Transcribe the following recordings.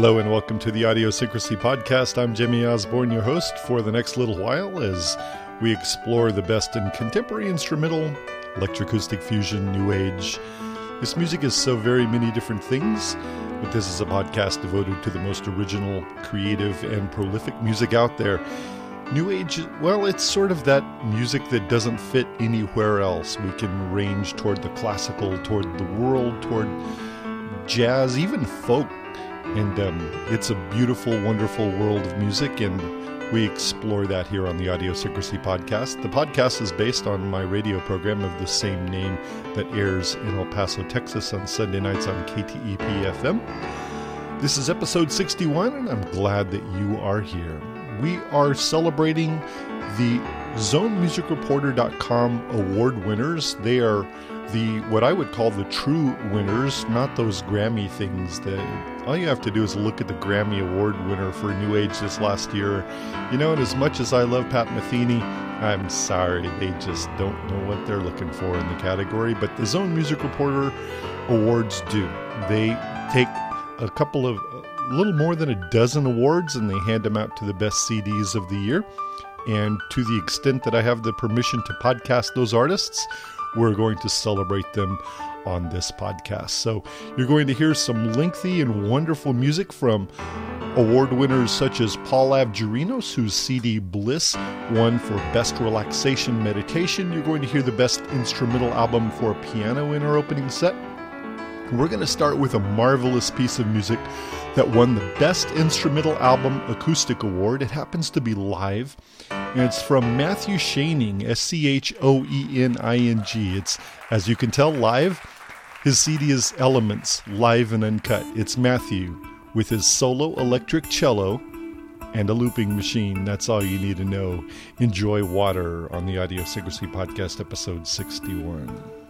Hello and welcome to the Audiosyncrasy podcast. I'm Jimmy Osborne, your host for the next little while as we explore the best in contemporary instrumental, electroacoustic fusion, new age. This music is so very many different things, but this is a podcast devoted to the most original, creative, and prolific music out there. New Age, well, it's sort of that music that doesn't fit anywhere else. We can range toward the classical, toward the world, toward jazz, even folk and um, it's a beautiful, wonderful world of music, and we explore that here on the Audiosyncrasy podcast. The podcast is based on my radio program of the same name that airs in El Paso, Texas on Sunday nights on KTEP FM. This is episode 61, and I'm glad that you are here. We are celebrating the ZoneMusicReporter.com award winners. They are the what I would call the true winners, not those Grammy things that all you have to do is look at the Grammy Award winner for New Age this last year. You know, and as much as I love Pat Metheny, I'm sorry, they just don't know what they're looking for in the category. But the Zone Music Reporter Awards do. They take a couple of a little more than a dozen awards and they hand them out to the best CDs of the year. And to the extent that I have the permission to podcast those artists, we're going to celebrate them on this podcast. So you're going to hear some lengthy and wonderful music from award winners such as Paul Avgerinos, whose CD Bliss won for Best Relaxation Meditation. You're going to hear the Best Instrumental Album for Piano in our opening set. We're going to start with a marvelous piece of music that won the Best Instrumental Album Acoustic Award. It happens to be live, and it's from Matthew Schoening, S C H O E N I N G. It's, as you can tell, live. His CD is Elements, live and uncut. It's Matthew with his solo electric cello and a looping machine. That's all you need to know. Enjoy Water on the Audiosyncrasy Podcast, episode 61.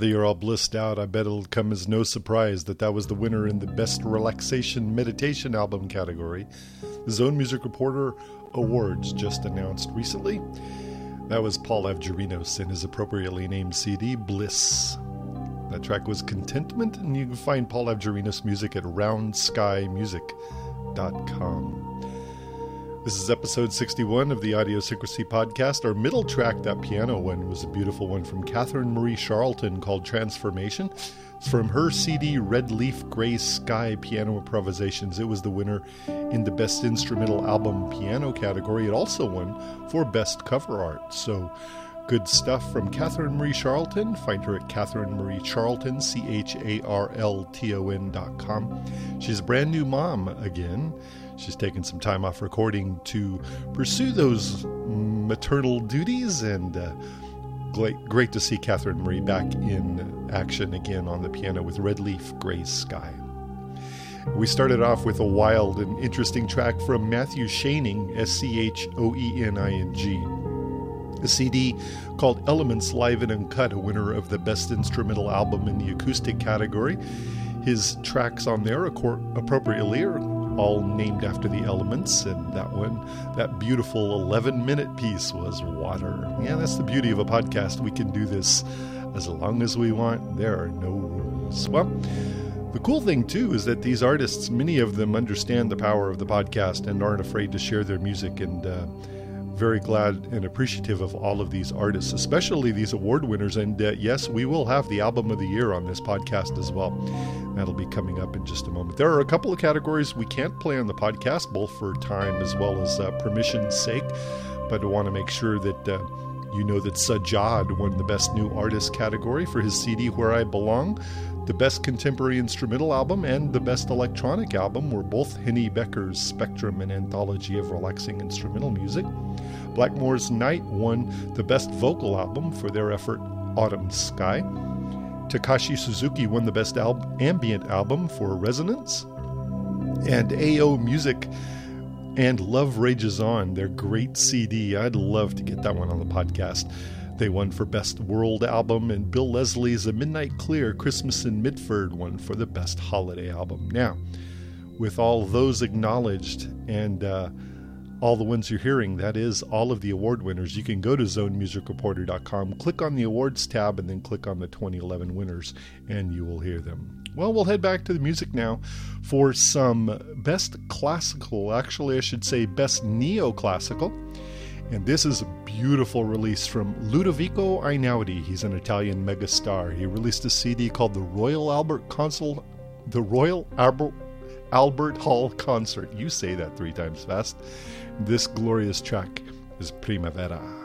Now that you're all blissed out, I bet it'll come as no surprise that that was the winner in the Best Relaxation Meditation Album category. The Zone Music Reporter Awards just announced recently. That was Paul Avgerinos and his appropriately named CD, Bliss. That track was Contentment, and you can find Paul Avgerinos music at roundskymusic.com. This is episode 61 of the Audiosyncrasy podcast. Our middle track, that piano one, was a beautiful one from Catherine Marie Charlton called Transformation. It's from her CD Red Leaf Gray Sky Piano Improvisations. It was the winner in the Best Instrumental Album Piano category. It also won for Best Cover Art. So good stuff from Catherine Marie Charlton. Find her at Catherine Marie Charlton, C H A R L T O N dot com. She's a brand new mom again. She's taken some time off recording to pursue those maternal duties, and uh, great, great to see Catherine Marie back in action again on the piano with Red Leaf Gray Sky. We started off with a wild and interesting track from Matthew Schoening, S C H O E N I N G. A CD called Elements Live and Uncut, a winner of the Best Instrumental Album in the Acoustic category. His tracks on there, appropriately, are all named after the elements, and that one, that beautiful 11 minute piece was water. Yeah, that's the beauty of a podcast. We can do this as long as we want, there are no rules. Well, the cool thing, too, is that these artists, many of them understand the power of the podcast and aren't afraid to share their music. And uh, very glad and appreciative of all of these artists, especially these award winners. And uh, yes, we will have the album of the year on this podcast as well. That'll be coming up in just a moment. There are a couple of categories we can't play on the podcast, both for time as well as uh, permission's sake. But I want to make sure that uh, you know that Sajjad won the Best New Artist category for his CD Where I Belong. The Best Contemporary Instrumental Album and the Best Electronic Album were both Hennie Bekker's Spectrum and Anthology of Relaxing Instrumental Music. Blackmore's Night won the Best Vocal Album for their effort Autumn Sky. Takashi Suzuki won the Best Al- Ambient Album for Resonance. And AO Music and Love Rages On, their great CD. I'd love to get that one on the podcast. They won for Best World Album, and Bill Leslie's A Midnight Clear Christmas in Mitford won for the Best Holiday Album. Now, with all those acknowledged and uh, all the ones you're hearing, that is all of the award winners. You can go to zonemusicreporter.com, click on the awards tab, and then click on the 2011 winners, and you will hear them. Well, we'll head back to the music now for some best classical, actually, I should say best neoclassical. And this is a beautiful release from Ludovico Einaudi. He's an Italian megastar. He released a CD called the Royal Albert Consul, the Royal Albert Albert Hall Concert. You say that three times fast. This glorious track is Primavera.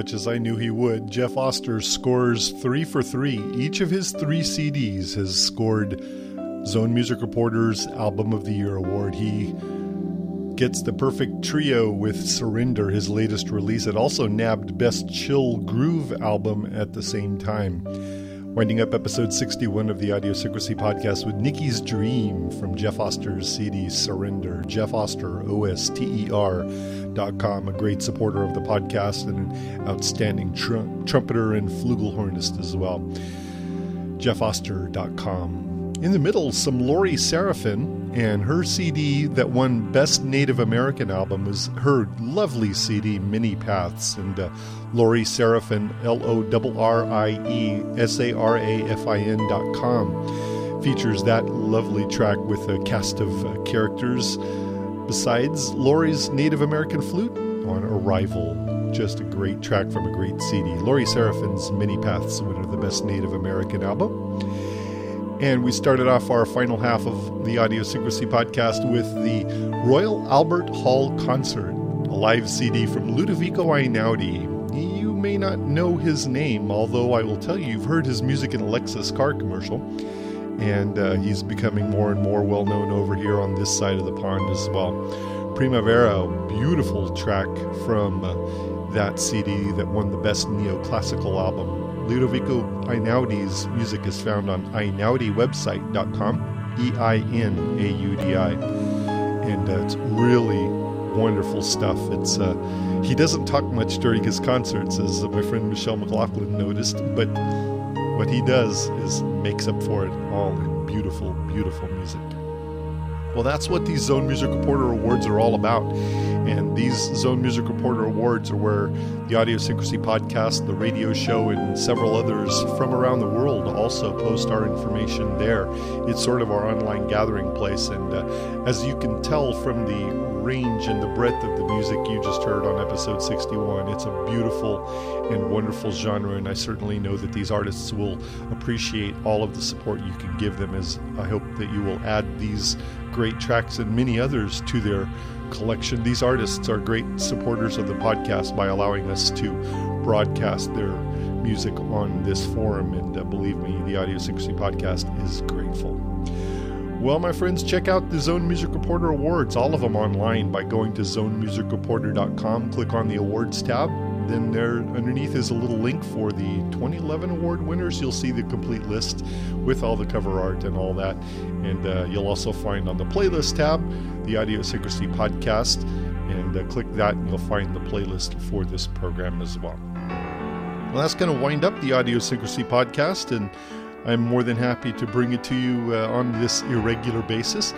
Much as I knew he would. Jeff Oster scores three for three. Each of his three CDs has scored Zone Music Reporter's Album of the Year award. He gets the perfect trio with Surrender, his latest release. It also nabbed Best Chill Groove album at the same time. Winding up episode 61 of the Audiosyncracy podcast with Nikki's Dream from Jeff Oster's CD Surrender. Jeff Oster, O S T E R dot com, a great supporter of the podcast and an outstanding tr- trumpeter and flugelhornist as well. JeffOster.com. In the middle, some Lorrie Sarafin and her CD that won Best Native American Album was her lovely CD, Many Paths. And uh, Lorrie Sarafin, L O R R I E S A R A F I N dot com, features that lovely track with a cast of uh, characters. Besides Lorrie's Native American flute on Arrival, just a great track from a great CD. Lorrie Sarafin's Many Paths, winner of the Best Native American Album. And we started off our final half of the Audiosyncracy podcast with the Royal Albert Hall Concert, a live CD from Ludovico Einaudi. You may not know his name, although I will tell you you've heard his music in a Lexus car commercial. And uh, he's becoming more and more well known over here on this side of the pond as well. Primavera, beautiful track from uh, that CD that won the best neoclassical album Ludovico Einaudi's music is found on einaudiwebsite.com, E I N A U D I. And uh, it's really wonderful stuff. It's uh, He doesn't talk much during his concerts, as my friend Michelle McLaughlin noticed, but what he does is makes up for it all in beautiful, beautiful music. Well, that's what these Zone Music Reporter Awards are all about. And these Zone Music Reporter Awards are where the Audiosyncracy podcast, the radio show, and several others from around the world also post our information there. It's sort of our online gathering place. And uh, as you can tell from the range and the breadth of the music you just heard on episode 61. It's a beautiful and wonderful genre, and I certainly know that these artists will appreciate all of the support you can give them. As I hope that you will add these great tracks and many others to their collection. These artists are great supporters of the podcast by allowing us to broadcast their music on this forum, and uh, believe me, the Audiosyncracy podcast is grateful. Well, my friends, check out the Zone Music Reporter Awards, all of them online by going to zonemusicreporter.com, click on the awards tab. Then there underneath is a little link for the 2011 award winners. You'll see the complete list with all the cover art and all that. And uh, you'll also find on the playlist tab the Audiosyncracy podcast. And uh, click that, and you'll find the playlist for this program as well. Well, that's going to wind up the Audiosyncracy podcast. And I'm more than happy to bring it to you uh, on this irregular basis.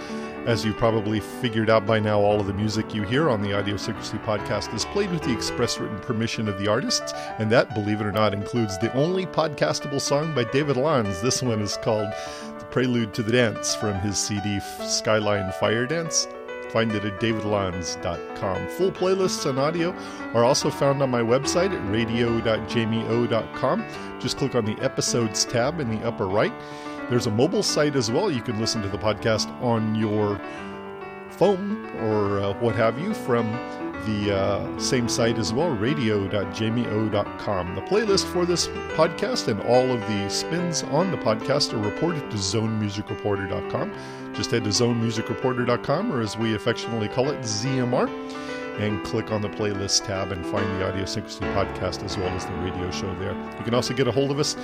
As you probably figured out by now, all of the music you hear on the Audiosyncracy podcast is played with the express written permission of the artists, and that, believe it or not, includes the only podcastable song by David Lanz. This one is called The Prelude to the Dance from his CD Skyline Fire Dance. Find it at davidlanz.com. Full playlists and audio are also found on my website at radio.jamieo.com. Just click on the episodes tab in the upper right. There's a mobile site as well. You can listen to the podcast on your phone or uh, what have you from the uh, same site as well, radio.jamieo.com. The playlist for this podcast and all of the spins on the podcast are reported to zonemusicreporter.com. Just head to zonemusicreporter.com, or as we affectionately call it, ZMR, and click on the playlist tab and find the Audio Audiosyncracy podcast as well as the radio show there. You can also get a hold of us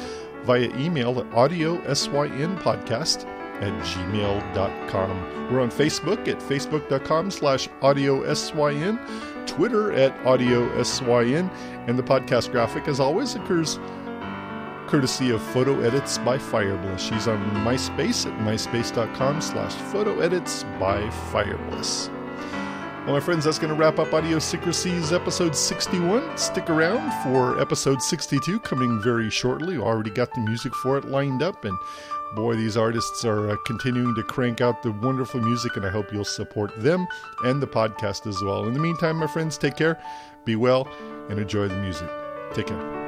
via email at audiosynpodcast at gmail.com. We're on Facebook at facebook.com slash audiosyn, Twitter at audiosyn, and the podcast graphic, as always, occurs courtesy of Photo Edits by Firebliss. She's on MySpace at myspace.com slash photo edits by Firebliss. Well, my friends, that's going to wrap up Audiosyncracy's episode 61. Stick around for episode 62 coming very shortly. Already got the music for it lined up, and boy, these artists are uh, continuing to crank out the wonderful music, and I hope you'll support them and the podcast as well. In the meantime, my friends, take care, be well, and enjoy the music. Take care.